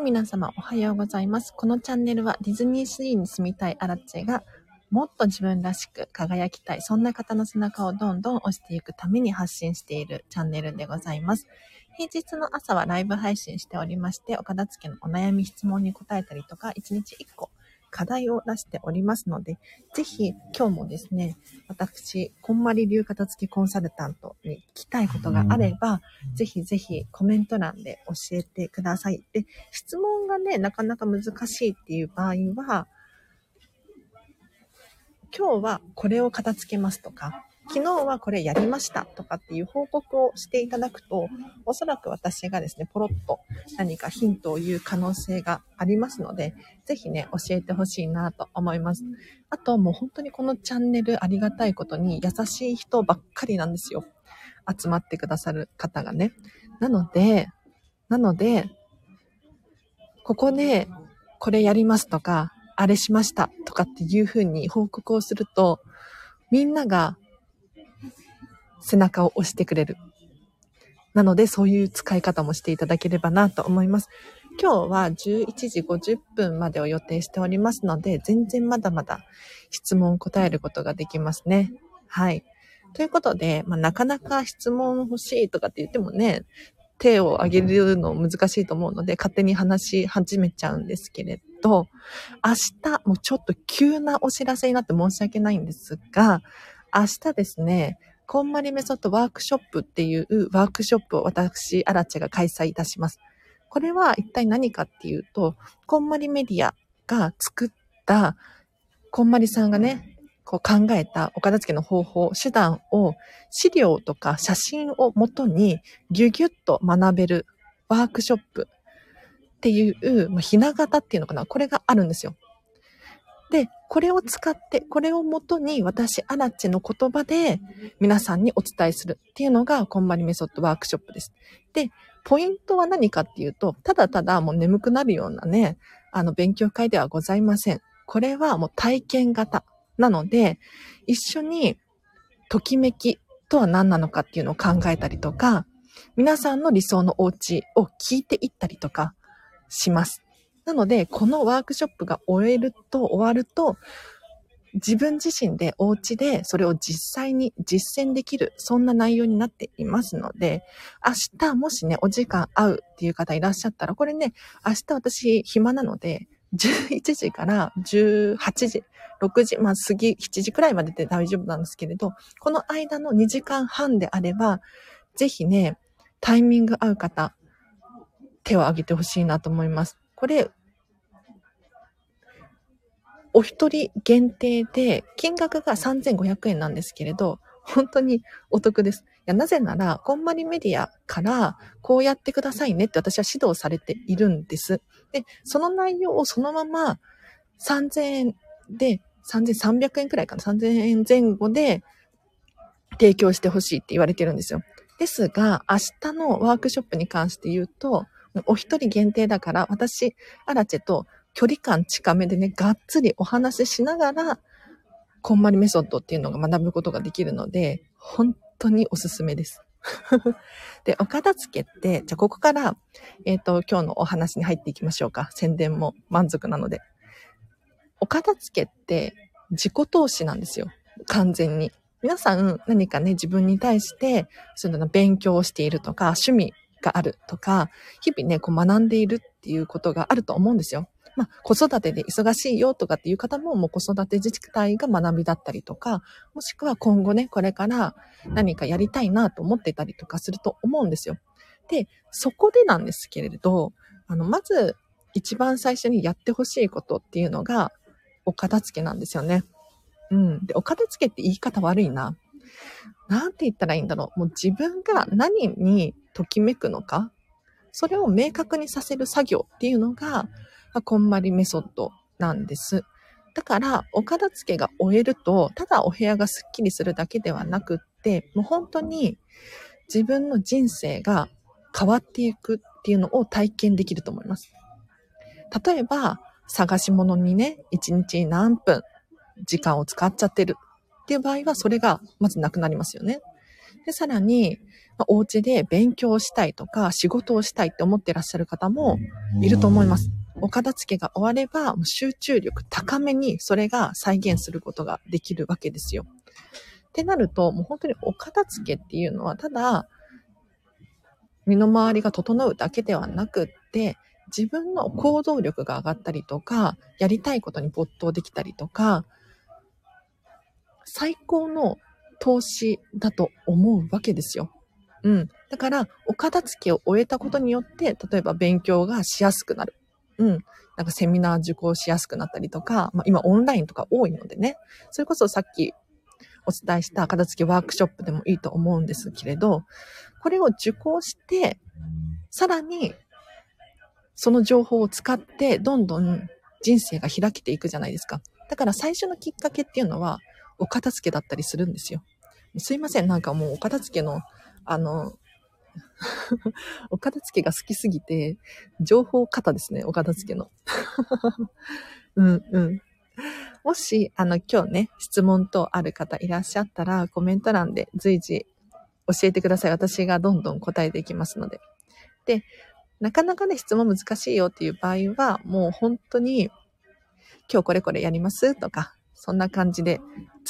い、皆様おはようございます。このチャンネルはディズニーシーに住みたいアラチェがもっと自分らしく輝きたい、そんな方の背中をどんどん押していくために発信しているチャンネルでございます。平日の朝はライブ配信しておりまして、岡田付のお悩み質問に答えたりとか、1日1個課題を出しておりますので、ぜひ今日もですね、私、こんまり流片付きコンサルタントに聞きたいことがあれば、ぜひぜひコメント欄で教えてください。で、質問がね、なかなか難しいっていう場合は、今日はこれを片付けますとか、昨日はこれやりましたとかっていう報告をしていただくと、おそらく私がですね、ポロッと何かヒントを言う可能性がありますので、ぜひね、教えてほしいなと思います。あと、もう本当にこのチャンネルありがたいことに優しい人ばっかりなんですよ。集まってくださる方がね。なので、なので、ここでこれやりますとか、あれしましたとかっていうふうに報告をすると、みんなが背中を押してくれる。なので、そういう使い方もしていただければなと思います。今日は11時50分までを予定しておりますので、全然まだまだ質問を答えることができますね。はい。ということで、まあ、なかなか質問欲しいとかって言ってもね、手を挙げるの難しいと思うので、勝手に話し始めちゃうんですけれど、明日、もうちょっと急なお知らせになって申し訳ないんですが、明日ですね、こんまりメソッドワークショップっていうワークショップを私、アラチェが開催いたします。これは一体何かっていうと、こんまりメディアが作った、こんまりさんがね、こう考えたお片付けの方法、手段を資料とか写真をもとにギュギュッと学べるワークショップっていう、まあ、ひな形っていうのかなこれがあるんですよ。で、これを使って、これをもとに私、アラッチの言葉で皆さんにお伝えするっていうのが、こんまりメソッドワークショップです。で、ポイントは何かっていうと、ただただもう眠くなるようなね、あの、勉強会ではございません。これはもう体験型。なので、一緒に、ときめきとは何なのかっていうのを考えたりとか、皆さんの理想のお家を聞いていったりとかします。なので、このワークショップが終えると、終わると、自分自身でお家でそれを実際に実践できる、そんな内容になっていますので、明日もしね、お時間合うっていう方いらっしゃったら、これね、明日私暇なので、11時から18時、6時、まあ過ぎ、7時くらいまでで大丈夫なんですけれど、この間の2時間半であれば、ぜひね、タイミング合う方、手を挙げてほしいなと思います。これ、お一人限定で、金額が3500円なんですけれど、本当にお得です。いやなぜなら、こんまりメディアからこうやってくださいねって私は指導されているんです。で、その内容をそのまま3000円で、3300円くらいかな、3000円前後で提供してほしいって言われてるんですよ。ですが、明日のワークショップに関して言うと、お一人限定だから、私、アラチェと距離感近めでね、がっつりお話ししながら、こんまりメソッドっていうのが学ぶことができるので、本当におすすめです。で、お片付けって、じゃあここから、えっ、ー、と、今日のお話に入っていきましょうか。宣伝も満足なので。お片付けって自己投資なんですよ。完全に。皆さん何かね、自分に対して、そういうの勉強をしているとか、趣味があるとか、日々ね、こう学んでいるっていうことがあると思うんですよ。まあ、子育てで忙しいよとかっていう方も、もう子育て自治体が学びだったりとか、もしくは今後ね、これから何かやりたいなと思ってたりとかすると思うんですよ。で、そこでなんですけれど、あの、まず一番最初にやってほしいことっていうのが、お片付けなんですよね。うん。で、お片付けって言い方悪いな。なんて言ったらいいんだろう。もう自分が何にときめくのか、それを明確にさせる作業っていうのが、こんまりメソッドなんです。だから、お片付けが終えると、ただお部屋がスッキリするだけではなくって、もう本当に自分の人生が変わっていくっていうのを体験できると思います。例えば、探し物にね、1日何分時間を使っちゃってるっていう場合は、それがまずなくなりますよね。で、さらに、まあ、お家で勉強したいとか、仕事をしたいって思ってらっしゃる方もいると思います。お片付けが終われば、集中力高めにそれが再現することができるわけですよ。ってなると、もう本当にお片付けっていうのは、ただ、身の回りが整うだけではなくって、自分の行動力が上がったりとか、やりたいことに没頭できたりとか、最高の投資だと思うわけですよ。うん。だから、お片付けを終えたことによって、例えば勉強がしやすくなる。うん。なんかセミナー受講しやすくなったりとか、まあ今オンラインとか多いのでね。それこそさっきお伝えした片付けワークショップでもいいと思うんですけれど、これを受講して、さらにその情報を使ってどんどん人生が開けていくじゃないですか。だから最初のきっかけっていうのはお片付けだったりするんですよ。すいません、なんかもうお片付けの、あの、お片付けが好きすぎて、情報型ですね、お片付けの。うんうん。もし、あの、今日ね、質問等ある方いらっしゃったら、コメント欄で随時教えてください。私がどんどん答えていきますので。で、なかなかね、質問難しいよっていう場合は、もう本当に、今日これこれやりますとか、そんな感じで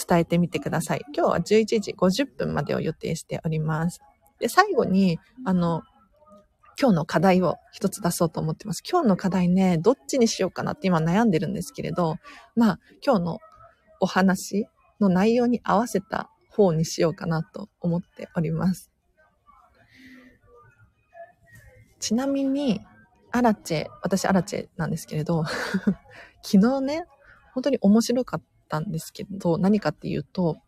伝えてみてください。今日は11時50分までを予定しております。で、最後に、あの、今日の課題を一つ出そうと思ってます。今日の課題ね、どっちにしようかなって今悩んでるんですけれど、まあ、今日のお話の内容に合わせた方にしようかなと思っております。ちなみに、アラチェ、私アラチェなんですけれど、昨日ね、本当に面白かったんですけど、何かっていうと、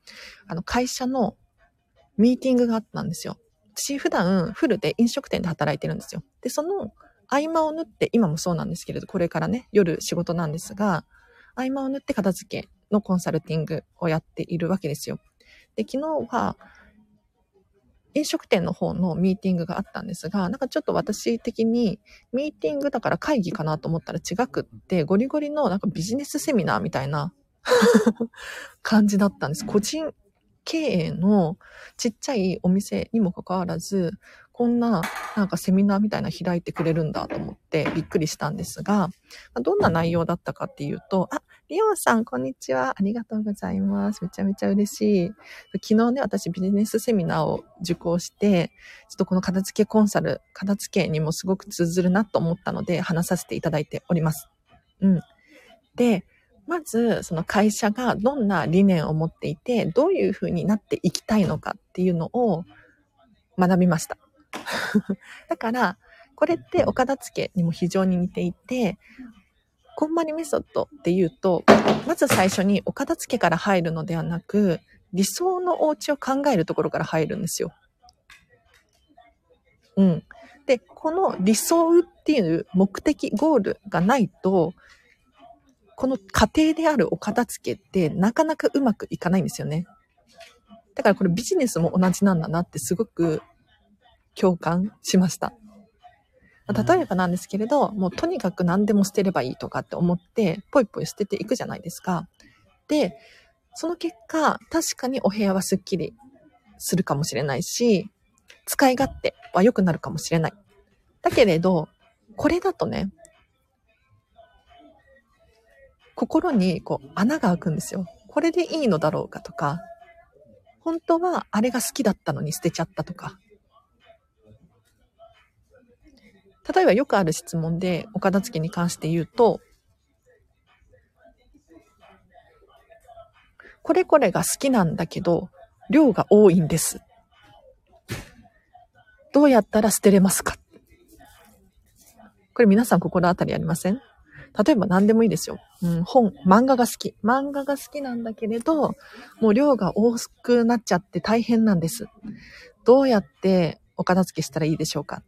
あの、会社のミーティングがあったんですよ。私普段フルで飲食店で働いてるんですよ。で、その合間を縫って、今もそうなんですけれど、これからね、夜仕事なんですが、合間を縫って片付けのコンサルティングをやっているわけですよ。で、昨日は、飲食店の方のミーティングがあったんですが、なんかちょっと私的にミーティングだから会議かなと思ったら違くって、ゴリゴリのなんかビジネスセミナーみたいな 感じだったんです。個人経営のちっちゃいお店にもかかわらず、こんななんかセミナーみたいな開いてくれるんだと思ってびっくりしたんですが、どんな内容だったかっていうと、あ、リオンさん、こんにちは。ありがとうございます。めちゃめちゃ嬉しい。昨日ね、私ビジネスセミナーを受講して、ちょっとこの片付けコンサル、片付けにもすごく通ずるなと思ったので話させていただいております。うん。で、まず、その会社がどんな理念を持っていて、どういうふうになっていきたいのかっていうのを学びました。だから、これってお片付けにも非常に似ていて、こんまりメソッドっていうと、まず最初にお片付けから入るのではなく、理想のお家を考えるところから入るんですよ。うん。で、この理想っていう目的、ゴールがないと、この過程であるお片付けってなかなかうまくいかないんですよね。だからこれビジネスも同じなんだなってすごく共感しました。例えばなんですけれど、もうとにかく何でも捨てればいいとかって思って、ぽいぽい捨てていくじゃないですか。で、その結果、確かにお部屋はスッキリするかもしれないし、使い勝手は良くなるかもしれない。だけれど、これだとね、心にこう穴が開くんですよ。これでいいのだろうかとか、本当はあれが好きだったのに捨てちゃったとか。例えばよくある質問でお片付けに関して言うと、これこれが好きなんだけど、量が多いんです。どうやったら捨てれますか？これ皆さん心当たりありません？例えば何でもいいですよ。うん、本、漫画が好き。漫画が好きなんだけれど、もう量が多くなっちゃって大変なんです。どうやってお片付けしたらいいでしょうか？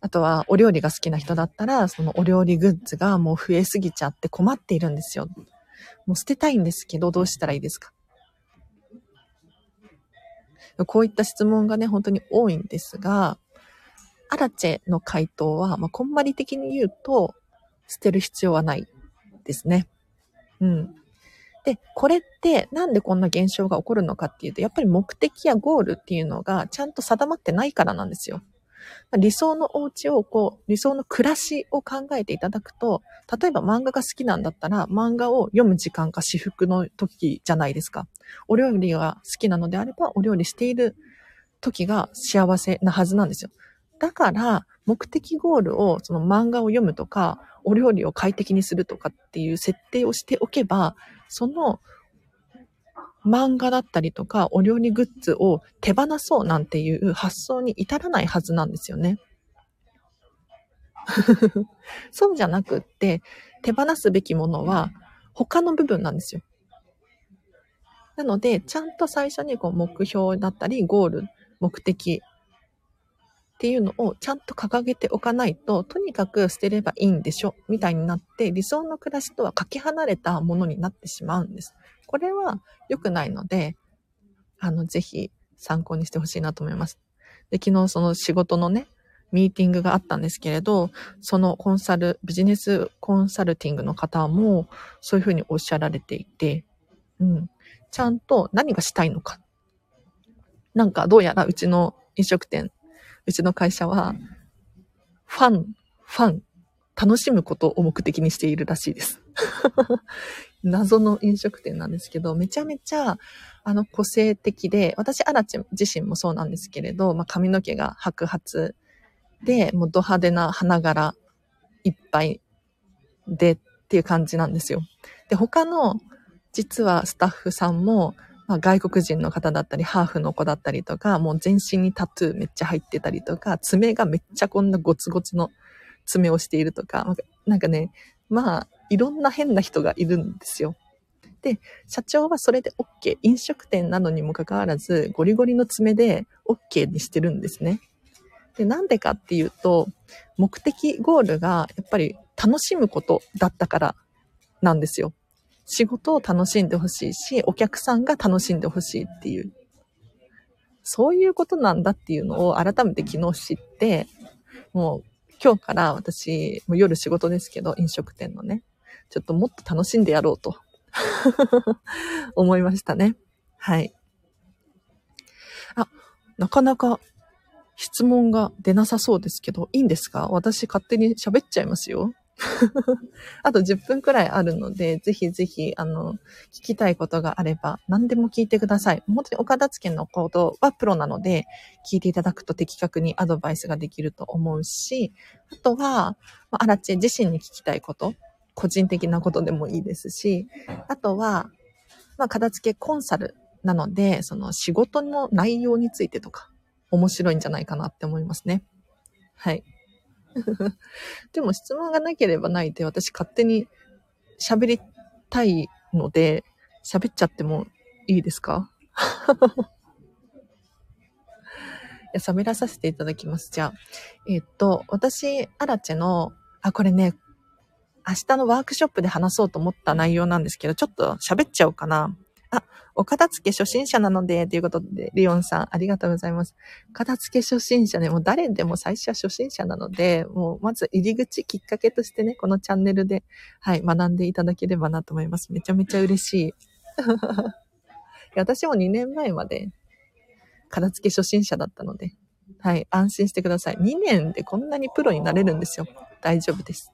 あとは、お料理が好きな人だったら、そのお料理グッズがもう増えすぎちゃって困っているんですよ。もう捨てたいんですけど、どうしたらいいですか？こういった質問がね、本当に多いんですが、アラチェの回答は、まあ、こんまり的に言うと、捨てる必要はないですね。うん。で、これってなんでこんな現象が起こるのかっていうと、やっぱり目的やゴールっていうのがちゃんと定まってないからなんですよ。理想のお家をこう、理想の暮らしを考えていただくと、例えば漫画が好きなんだったら、漫画を読む時間か私服の時じゃないですか。お料理が好きなのであれば、お料理している時が幸せなはずなんですよ。だから、目的ゴールを、その漫画を読むとか、お料理を快適にするとかっていう設定をしておけば、その漫画だったりとか、お料理グッズを手放そうなんていう発想に至らないはずなんですよね。そうじゃなくって、手放すべきものは他の部分なんですよ。なので、ちゃんと最初にこう目標だったり、ゴール、目的っていうのをちゃんと掲げておかないと、とにかく捨てればいいんでしょ、みたいになって、理想の暮らしとはかけ離れたものになってしまうんです。これは良くないので、あの、ぜひ参考にしてほしいなと思います。で、昨日その仕事のね、ミーティングがあったんですけれど、そのコンサル、ビジネスコンサルティングの方もそういうふうにおっしゃられていて、うん。ちゃんと何がしたいのか。なんかどうやらうちの飲食店、うちの会社は、ファン、ファン、楽しむことを目的にしているらしいです。謎の飲食店なんですけど、めちゃめちゃ、あの、個性的で、私、アラチ自身もそうなんですけれど、まあ、髪の毛が白髪で、もうド派手な花柄いっぱいでっていう感じなんですよ。で、他の、実はスタッフさんも、まあ、外国人の方だったり、ハーフの子だったりとか、もう全身にタトゥーめっちゃ入ってたりとか、爪がめっちゃこんなゴツゴツの爪をしているとか、なんかね、まあ、いろんな変な人がいるんですよ。で、社長はそれで OK。飲食店なのにもかかわらず、ゴリゴリの爪で OK にしてるんですね。で、なんでかっていうと、目的、ゴールがやっぱり楽しむことだったからなんですよ。仕事を楽しんでほしいし、お客さんが楽しんでほしいっていう。そういうことなんだっていうのを改めて昨日知って、もう今日から私、もう夜仕事ですけど、飲食店のね、ちょっともっと楽しんでやろうと 思いましたね。はい。あ、なかなか質問が出なさそうですけど、いいんですか？私勝手に喋っちゃいますよ。あと10分くらいあるので、ぜひぜひ、あの、聞きたいことがあれば、何でも聞いてください。本当に岡田付けのことはプロなので、聞いていただくと的確にアドバイスができると思うし、あとは、まあ、アラチェ自身に聞きたいこと、個人的なことでもいいですし、あとは、まあ、片付けコンサルなので、その仕事の内容についてとか、面白いんじゃないかなって思いますね。はい。でも質問がなければないで私勝手に喋りたいので、喋っちゃってもいいですか？いや、喋らさせていただきます。じゃあ。えっと、私、アラチェの、あ、これね、明日のワークショップで話そうと思った内容なんですけど、ちょっと喋っちゃおうかな。あ、お片付け初心者なので、ということで、リオンさん、ありがとうございます。片付け初心者ね、もう誰でも最初は初心者なので、もうまず入り口、きっかけとしてね、このチャンネルで、はい、学んでいただければなと思います。めちゃめちゃ嬉しい。私も2年前まで、片付け初心者だったので、はい、安心してください。2年でこんなにプロになれるんですよ。大丈夫です。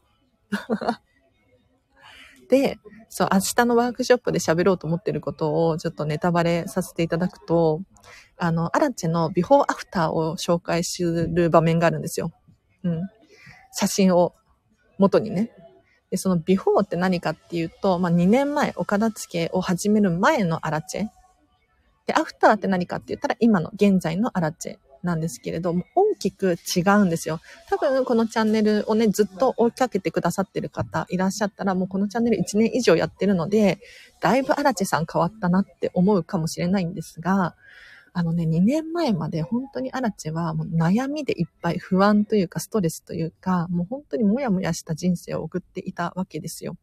で、そう、明日のワークショップで喋ろうと思ってることをちょっとネタバレさせていただくと、あの、アラチェのビフォーアフターを紹介する場面があるんですよ。うん。写真を元にね。で、そのビフォーって何かっていうと、まあ、2年前、お片付けを始める前のアラチェ。で、アフターって何かって言ったら今の現在のアラチェなんですけれども、大きく違うんですよ。多分このチャンネルをね、ずっと追いかけてくださってる方いらっしゃったら、もうこのチャンネル1年以上やってるので、だいぶ荒地さん変わったなって思うかもしれないんですが、あのね、2年前まで本当に荒地はもう悩みでいっぱい不安というかストレスというか、もう本当にもやもやした人生を送っていたわけですよ。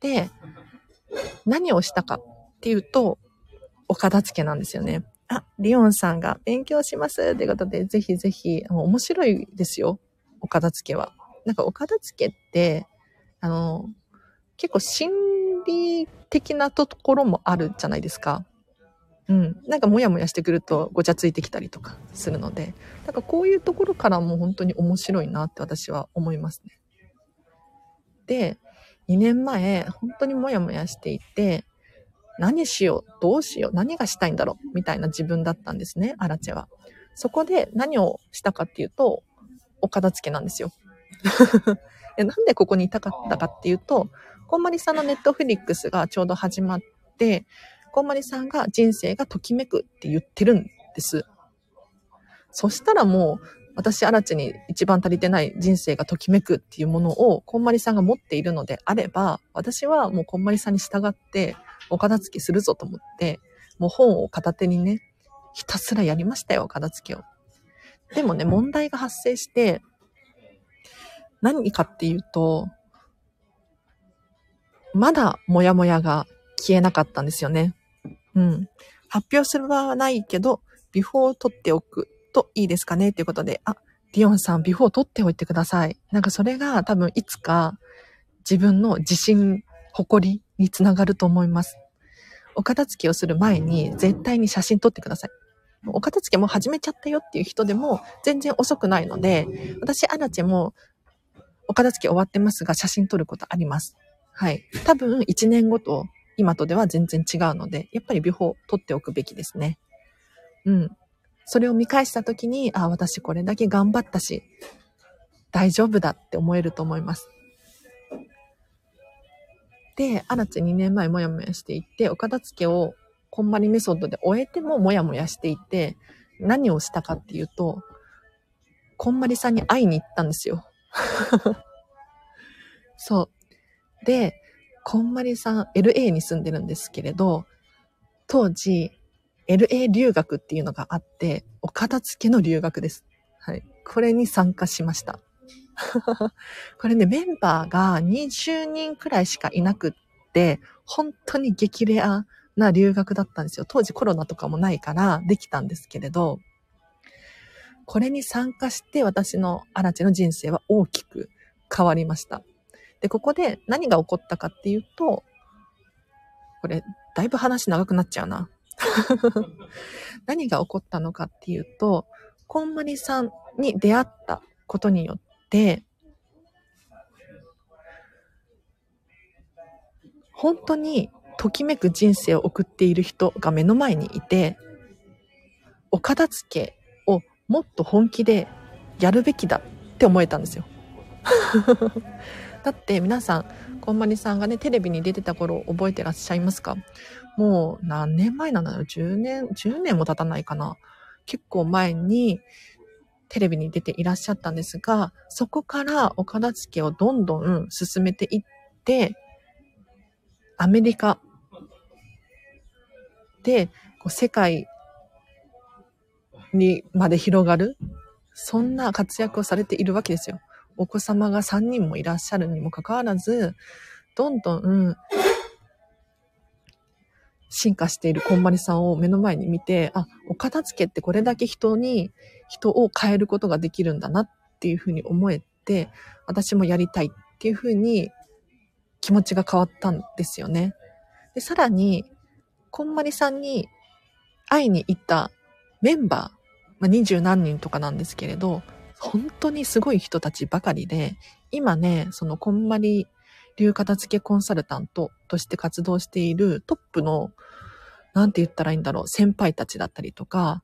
で、何をしたかっていうと、お片付けなんですよね。あ、リオンさんが勉強しますってことで、ぜひぜひ、もう面白いですよ。お片付けは。なんかお片付けって、あの、結構心理的なところもあるじゃないですか。うん。なんかモヤモヤしてくるとごちゃついてきたりとかするので、なんかこういうところからも本当に面白いなって私は思いますね。で、2年前、本当にモヤモヤしていて、何しようどうしよう何がしたいんだろうみたいな自分だったんですね、アラチェは。そこで何をしたかっていうと、お片付けなんですよ。なんでここにいたかったかっていうと、こんまりさんのネットフリックスがちょうど始まって、こんまりさんが人生がときめくって言ってるんです。そしたらもう、私、アラチに一番足りてない人生がときめくっていうものを、こんまりさんが持っているのであれば、私はもうこんまりさんに従って、お片付けするぞと思って、もう本を片手にね、ひたすらやりましたよ、片付けを。でもね、問題が発生して、何かっていうと、まだモヤモヤが消えなかったんですよね。うん。発表する場はないけど、ビフォーを取っておくといいですかねっていうことで、あ、ディオンさん、ビフォー取っておいてください。なんかそれが多分いつか自分の自信、誇りにつながると思います。お片付けをする前に絶対に写真撮ってください。お片付けも始めちゃったよっていう人でも全然遅くないので、私、アラチェもお片付け終わってますが写真撮ることあります。はい。多分1年後と今とでは全然違うので、やっぱりビフォー撮っておくべきですね。うん。それを見返した時に、あ、私これだけ頑張ったし、大丈夫だって思えると思います。で、アラチェ2年前もやもやしていて、お片付けをこんまりメソッドで終えてももやもやしていて、何をしたかっていうと、こんまりさんに会いに行ったんですよ。そう。で、こんまりさん、LA に住んでるんですけれど、当時、LA 留学っていうのがあって、お片付けの留学です。はい。これに参加しました。これね、メンバーが20人くらいしかいなくって、本当に激レアな留学だったんですよ。当時コロナとかもないからできたんですけれど、これに参加して私のアラチの人生は大きく変わりました。で、ここで何が起こったかっていうと、これ、だいぶ話長くなっちゃうな。何が起こったのかっていうと、こんまりさんに出会ったことによって、本当にときめく人生を送っている人が目の前にいて、お片付けをもっと本気でやるべきだって思えたんですよ。だって皆さん、こんまりさんがね、テレビに出てた頃覚えてらっしゃいますか？もう何年前なんだろう ?10 年、10年も経たないかな？結構前にテレビに出ていらっしゃったんですが、そこからお片付けをどんどん進めていって、アメリカで、こう世界にまで広がる、そんな活躍をされているわけですよ。お子様が3人もいらっしゃるにもかかわらず、どんどん、進化しているこんまりさんを目の前に見て、あ、お片付けってこれだけ人に、人を変えることができるんだなっていうふうに思えて、私もやりたいっていうふうに気持ちが変わったんですよね。で、さらに、こんまりさんに会いに行ったメンバー、まあ、二十何人とかなんですけれど、本当にすごい人たちばかりで、今ね、そのこんまり流片付けコンサルタントとして活動しているトップの、なんて言ったらいいんだろう、先輩たちだったりとか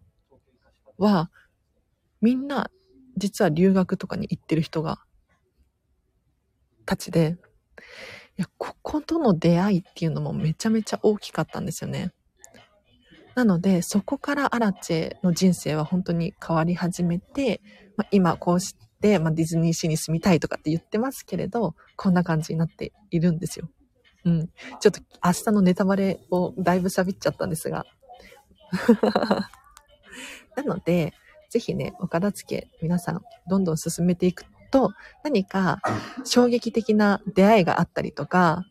は、みんな実は留学とかに行ってる人が、たちで、いや、こことの出会いっていうのもめちゃめちゃ大きかったんですよね。なので、そこからアラチェの人生は本当に変わり始めて、まあ、今こうして、まあ、ディズニーシーに住みたいとかって言ってますけれど、こんな感じになっているんですよ。うん。ちょっと明日のネタバレをだいぶ喋っちゃったんですが。なので、ぜひね、お片付け皆さんどんどん進めていくと何か衝撃的な出会いがあったりとか、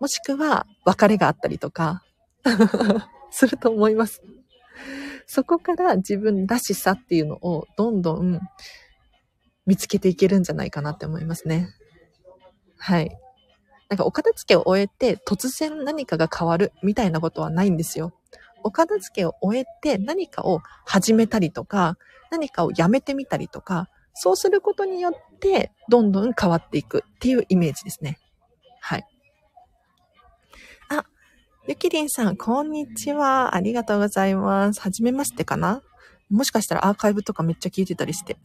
もしくは別れがあったりとか すると思います。そこから自分らしさっていうのをどんどん見つけていけるんじゃないかなって思いますね。はい。なんかお片付けを終えて突然何かが変わるみたいなことはないんですよ。お片付けを終えて何かを始めたりとか、何かをやめてみたりとか、そうすることによってどんどん変わっていくっていうイメージですね。ゆきりんさん、こんにちは。ありがとうございます。はじめましてかな？もしかしたらアーカイブとかめっちゃ聞いてたりして。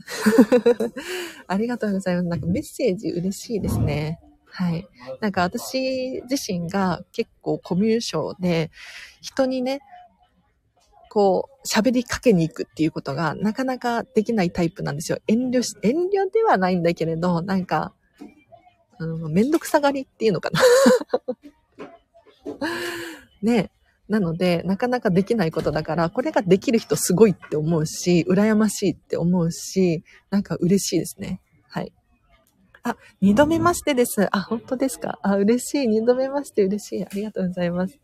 ありがとうございます。なんかメッセージ嬉しいですね。はい。なんか私自身が結構コミュ障で、人にね、こう、喋りかけに行くっていうことがなかなかできないタイプなんですよ。遠慮し、遠慮ではないんだけれど、なんか、うん、めんどくさがりっていうのかな。ねなので、なかなかできないことだから、これができる人すごいって思うし、羨ましいって思うし、なんか嬉しいですね。はい。あ、二度目ましてです。あ、本当ですか？あ、嬉しい。二度目まして嬉しい。ありがとうございます。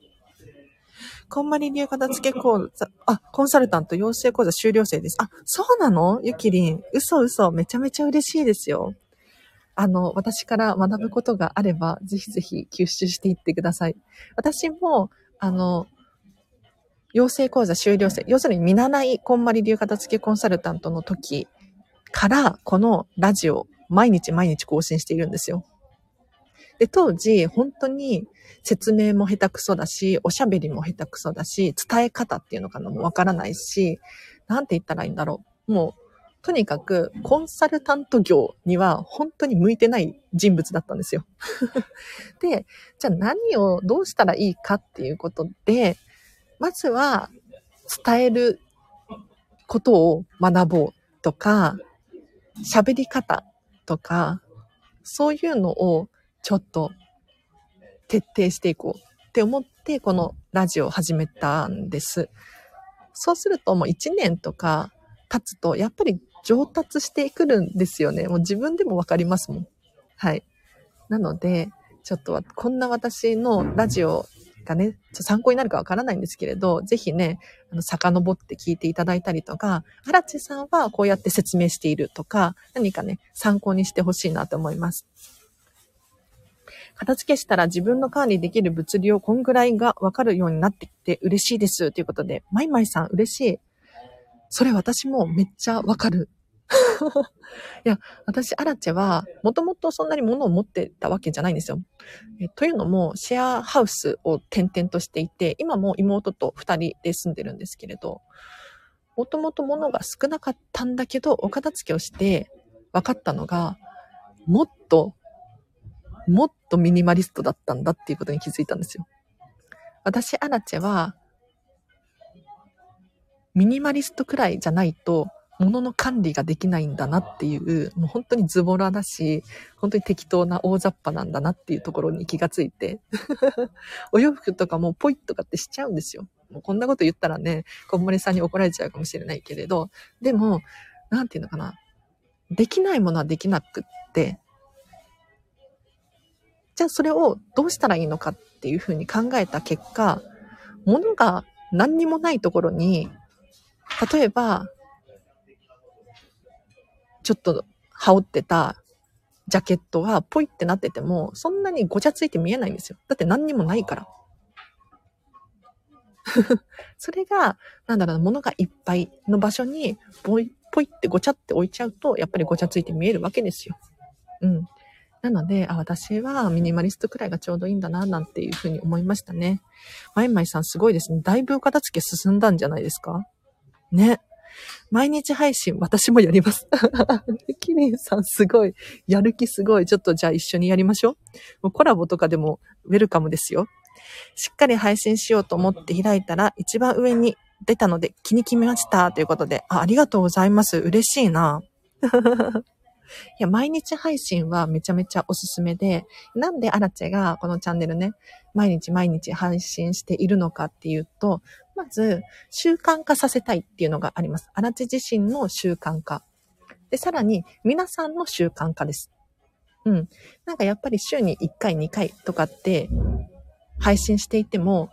こんまり流片付け講座、あ、コンサルタント養成講座終了生です。あ、そうなの？ゆきりん。嘘嘘。めちゃめちゃ嬉しいですよ。あの、私から学ぶことがあれば、ぜひぜひ吸収していってください。私も、あの、養成講座終了生、要するに見習いこんまり流片付けコンサルタントの時から、このラジオ、毎日毎日更新しているんですよ。で、当時、本当に説明も下手くそだし、おしゃべりも下手くそだし、伝え方っていうのかなもわからないし、なんて言ったらいいんだろう。もう、とにかく、コンサルタント業には本当に向いてない人物だったんですよ。で、じゃあ何をどうしたらいいかっていうことで、まずは伝えることを学ぼうとか、喋り方とか、そういうのをちょっと徹底していこうって思って、このラジオを始めたんです。そうするともう1年とか経つと、やっぱり上達してくるんですよね。もう自分でもわかりますもん。はい。なので、ちょっとこんな私のラジオがね、参考になるかわからないんですけれど、ぜひね、あの、遡って聞いていただいたりとか、荒地さんはこうやって説明しているとか、何かね、参考にしてほしいなと思います。片付けしたら自分の管理できる物流こんぐらいがわかるようになってきて嬉しいです。ということで、マイマイさん嬉しい。それ私もめっちゃわかる。いや、私、アラチェは、もともとそんなに物を持ってたわけじゃないんですよ。えというのも、シェアハウスを転々としていて、今も妹と二人で住んでるんですけれど、もともと物が少なかったんだけど、お片付けをして分かったのが、もっと、もっとミニマリストだったんだっていうことに気づいたんですよ。私、アラチェは、ミニマリストくらいじゃないと、物の管理ができないんだなっていう、もう本当にズボラだし、本当に適当な大雑把なんだなっていうところに気がついて、お洋服とかもポイとかってしちゃうんですよ。もうこんなこと言ったらね、こんまりさんに怒られちゃうかもしれないけれど、でも、なんていうのかな。できないものはできなくって、じゃあそれをどうしたらいいのかっていうふうに考えた結果、物が何にもないところに、例えば、ちょっと羽織ってたジャケットがポイってなってても、そんなにごちゃついて見えないんですよ。だって何にもないから。それが、なんだろう物がいっぱいの場所に、ポイ、ポイってごちゃって置いちゃうと、やっぱりごちゃついて見えるわけですよ。うん。なので、あ、私はミニマリストくらいがちょうどいいんだな、なんていうふうに思いましたね。マイマイさんすごいですね。だいぶ片付け進んだんじゃないですか？ね。毎日配信、私もやります。キリンさんすごい。やる気すごい。ちょっとじゃあ一緒にやりましょう。もうコラボとかでもウェルカムですよ。しっかり配信しようと思って開いたら、一番上に出たので気に決めました。ということで、あありがとうございます。嬉しいな。いや、毎日配信はめちゃめちゃおすすめで、なんでアラチェがこのチャンネルね、毎日毎日配信しているのかっていうと、まず、習慣化させたいっていうのがあります。アラチ自身の習慣化。で、さらに、皆さんの習慣化です。うん。なんかやっぱり週に1回、2回とかって配信していても、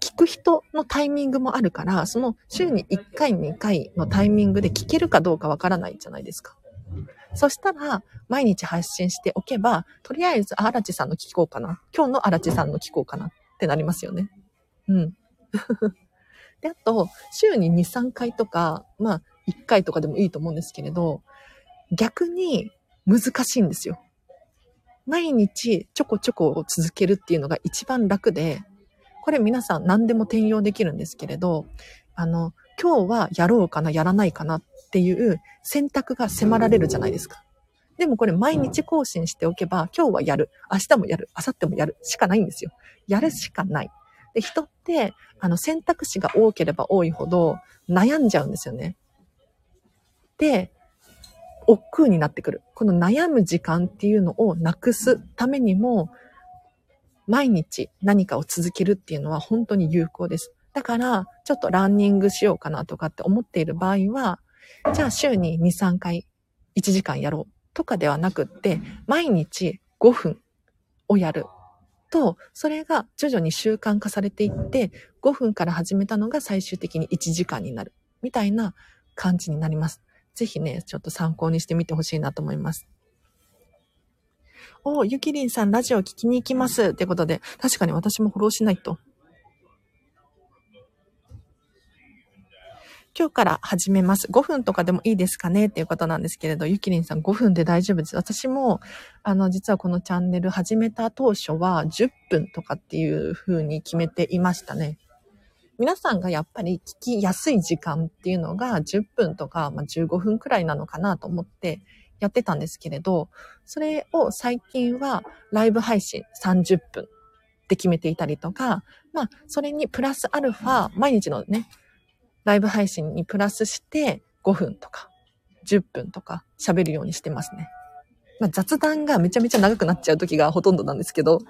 聞く人のタイミングもあるから、その週に1回、2回のタイミングで聞けるかどうかわからないじゃないですか。そしたら、毎日発信しておけば、とりあえず、あ、荒地さんの聞こうかな。今日の荒地さんの聞こうかなってなりますよね。うん。で、あと、週に2、3回とか、まあ、1回とかでもいいと思うんですけれど、逆に難しいんですよ。毎日ちょこちょこを続けるっていうのが一番楽で、これ皆さん何でも転用できるんですけれど、あの、今日はやろうかな、やらないかなっていう選択が迫られるじゃないですか。でもこれ毎日更新しておけば、今日はやる、明日もやる、明後日もやるしかないんですよ。やるしかない。で、人っ、あの、選択肢が多ければ多いほど悩んじゃうんですよね。で、億劫になってくる。この悩む時間っていうのをなくすためにも、毎日何かを続けるっていうのは本当に有効です。だから、ちょっとランニングしようかなとかって思っている場合は、じゃあ週に2、3回1時間やろうとかではなくって、毎日5分をやると、それが徐々に習慣化されていって、5分から始めたのが最終的に1時間になる。みたいな感じになります。ぜひね、ちょっと参考にしてみてほしいなと思います。おゆきりんさん、ラジオ聞きに行きます。ってことで、確かに私もフォローしないと。今日から始めます。5分とかでもいいですかね？っていうことなんですけれど、ゆきりんさん5分で大丈夫です。私も、あの、実はこのチャンネル始めた当初は10分とかっていう風に決めていましたね。皆さんがやっぱり聞きやすい時間っていうのが10分とか、まあ、15分くらいなのかなと思ってやってたんですけれど、それを最近はライブ配信30分って決めていたりとか、まあ、それにプラスアルファ、毎日のね、ライブ配信にプラスして5分とか10分とか喋るようにしてますね。まあ、雑談がめちゃめちゃ長くなっちゃう時がほとんどなんですけど、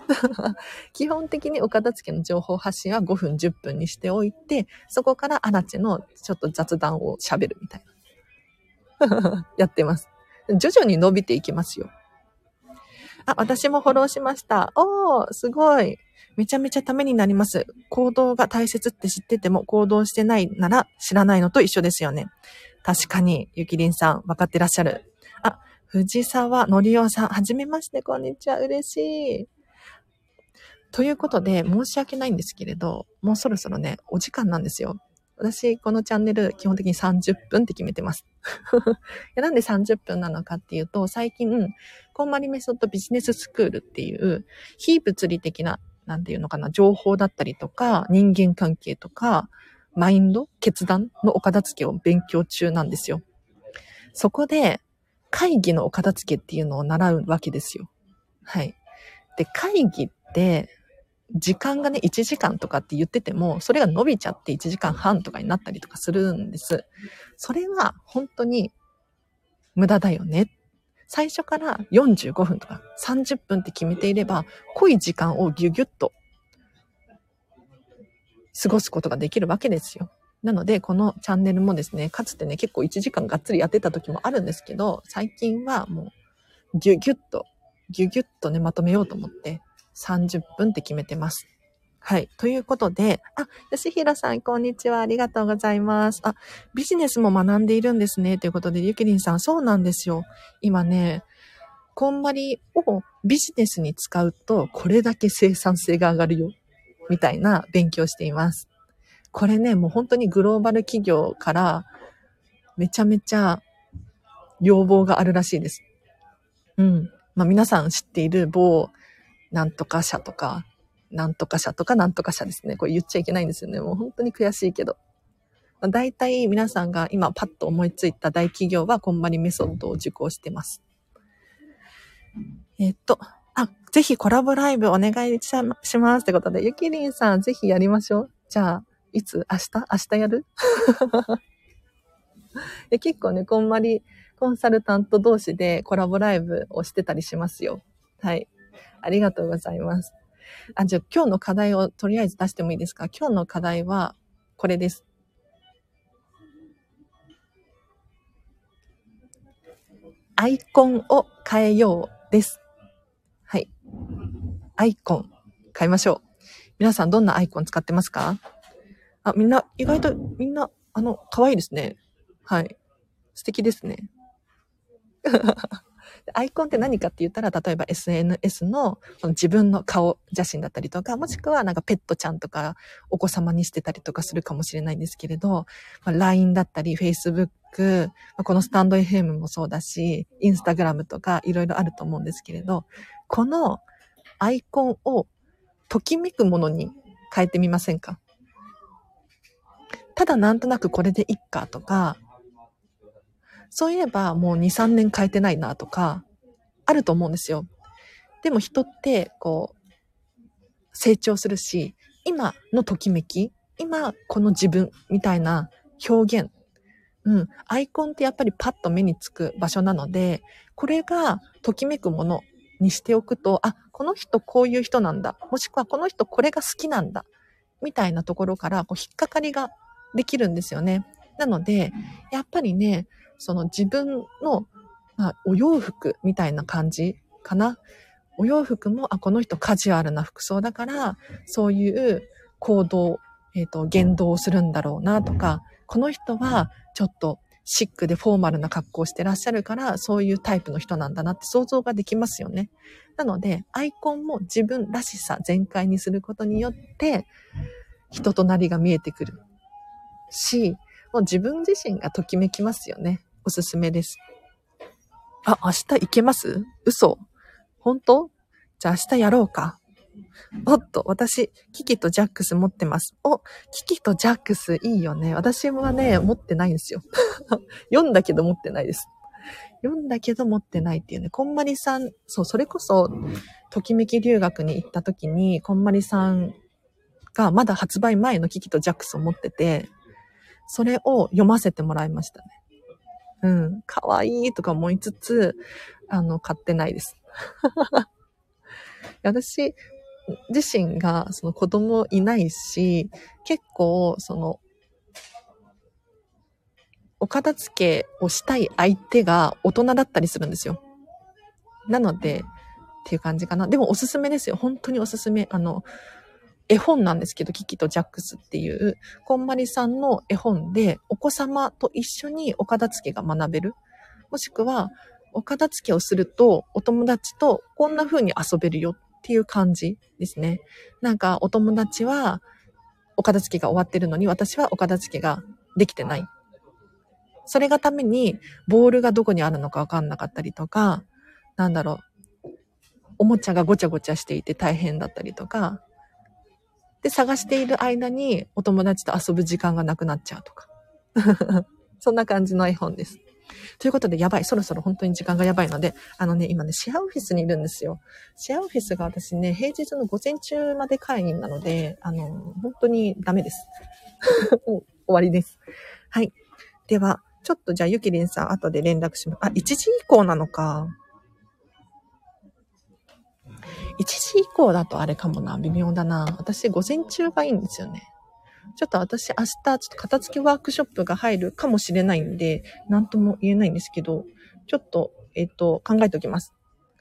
基本的にお片付けの情報発信は5分10分にしておいて、そこからアラチのちょっと雑談を喋るみたいな。やってます。徐々に伸びていきますよ。あ、私もフォローしました。おー、すごい。めちゃめちゃためになります。行動が大切って知ってても行動してないなら知らないのと一緒ですよね。確かに、ゆきりんさん、分かってらっしゃる。あ、藤沢のりおさん、はじめまして、こんにちは、嬉しい。ということで、申し訳ないんですけれど、もうそろそろね、お時間なんですよ。私、このチャンネル、基本的に30分って決めてます。なんで30分なのかっていうと、最近、コンマリメソッドビジネススクールっていう、非物理的な、なんていうのかな、情報だったりとか、人間関係とか、マインド、決断のお片付けを勉強中なんですよ。そこで、会議のお片付けっていうのを習うわけですよ。はい。で、会議って、時間がね、1時間とかって言ってても、それが伸びちゃって1時間半とかになったりとかするんです。それは本当に無駄だよね。最初から45分とか30分って決めていれば、濃い時間をギュギュッと過ごすことができるわけですよ。なので、このチャンネルもですね、かつてね、結構1時間がっつりやってた時もあるんですけど、最近はもう、ギュギュッと、ギュギュッとね、まとめようと思って、30分って決めてます。はい。ということで、あ、吉弘さん、こんにちは。ありがとうございます。あ、ビジネスも学んでいるんですね。ということで、ゆきりんさん、そうなんですよ。今ね、こんまりをビジネスに使うと、これだけ生産性が上がるよ。みたいな勉強しています。これね、もう本当にグローバル企業からめちゃめちゃ要望があるらしいです。うん。まあ皆さん知っている某なんとか社とか、なんとか社とかなんとか社ですね。これ言っちゃいけないんですよね。もう本当に悔しいけど。大体皆さんが今パッと思いついた大企業はこんまりメソッドを受講してます。えっと、あ、ぜひコラボライブお願いしますってことで、ゆきりんさんぜひやりましょう。じゃあ、いつ？明日？明日やる？結構ね、こんまりコンサルタント同士でコラボライブをしてたりしますよ。はい。ありがとうございます。あ、じゃあ今日の課題をとりあえず出してもいいですか？今日の課題はこれです。アイコンを変えようです。はい。アイコン変えましょう。皆さんどんなアイコン使ってますか？あ、みんな、意外とみんな、あの、可愛いですね。はい。素敵ですね。アイコンって何かって言ったら、例えば SNS の自分の顔写真だったりとか、もしくはなんかペットちゃんとかお子様にしてたりとかするかもしれないんですけれど、まあ、LINE だったり Facebook、まあ、このスタンド FM もそうだし、Instagram とかいろいろあると思うんですけれど、このアイコンをときめくものに変えてみませんか？ただなんとなくこれでいっかとか、そういえばもう2、3年変えてないなとか、あると思うんですよ。でも人って、こう、成長するし、今のときめき、今この自分みたいな表現、うん、アイコンってやっぱりパッと目につく場所なので、これがときめくものにしておくと、あ、この人こういう人なんだ。もしくはこの人これが好きなんだ。みたいなところからこう引っかかりができるんですよね。なので、やっぱりね、その自分の、まあ、お洋服みたいな感じかな。お洋服も、あ、この人カジュアルな服装だから、そういう行動、えっ、ー、と、言動をするんだろうなとか、この人はちょっとシックでフォーマルな格好をしてらっしゃるから、そういうタイプの人なんだなって想像ができますよね。なので、アイコンも自分らしさ全開にすることによって、人となりが見えてくるし、もう自分自身がときめきますよね。おすすめです。あ、明日行けます？嘘本当？じゃあ明日やろうか。おっと、私、キキとジャックス持ってます。お、キキとジャックスいいよね。私はね、持ってないんですよ。読んだけど持ってないです。読んだけど持ってないっていうね、こんまりさん、そう、それこそ、ときめき留学に行った時に、こんまりさんがまだ発売前のキキとジャックスを持ってて、それを読ませてもらいましたね。うん。かわいいとか思いつつ、あの、買ってないです。私自身がその子供いないし、結構その、お片付けをしたい相手が大人だったりするんですよ。なので、っていう感じかな。でもおすすめですよ。本当におすすめ。あの、絵本なんですけど、キキとジャックスっていう、こんまりさんの絵本で、お子様と一緒にお片付けが学べる。もしくは、お片付けをすると、お友達とこんな風に遊べるよっていう感じですね。なんか、お友達は、お片付けが終わってるのに、私はお片付けができてない。それがために、ボールがどこにあるのかわかんなかったりとか、なんだろう、おもちゃがごちゃごちゃしていて大変だったりとか、で、探している間にお友達と遊ぶ時間がなくなっちゃうとか。そんな感じの絵本です。ということで、やばい。そろそろ本当に時間がやばいので、あのね、今ね、シェアオフィスにいるんですよ。シェアオフィスが私ね、平日の午前中まで会員なので、あの、本当にダメです。も う終わりです。はい。では、ちょっとじゃあ、ゆきりんさん、後で連絡します。あ、1時以降なのか。1時以降だとあれかもな、微妙だな。私、午前中がいいんですよね。ちょっと私、明日、ちょっと片付けワークショップが入るかもしれないんで、なんとも言えないんですけど、ちょっと、えっ、ー、と、考えておきます。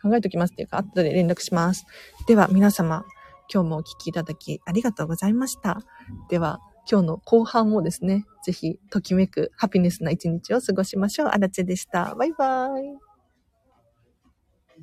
考えておきますっていうか、後で連絡します。では、皆様、今日もお聞きいただきありがとうございました。では、今日の後半もですね、ぜひ、ときめくハピネスな一日を過ごしましょう。あらちでした。バイバーイ。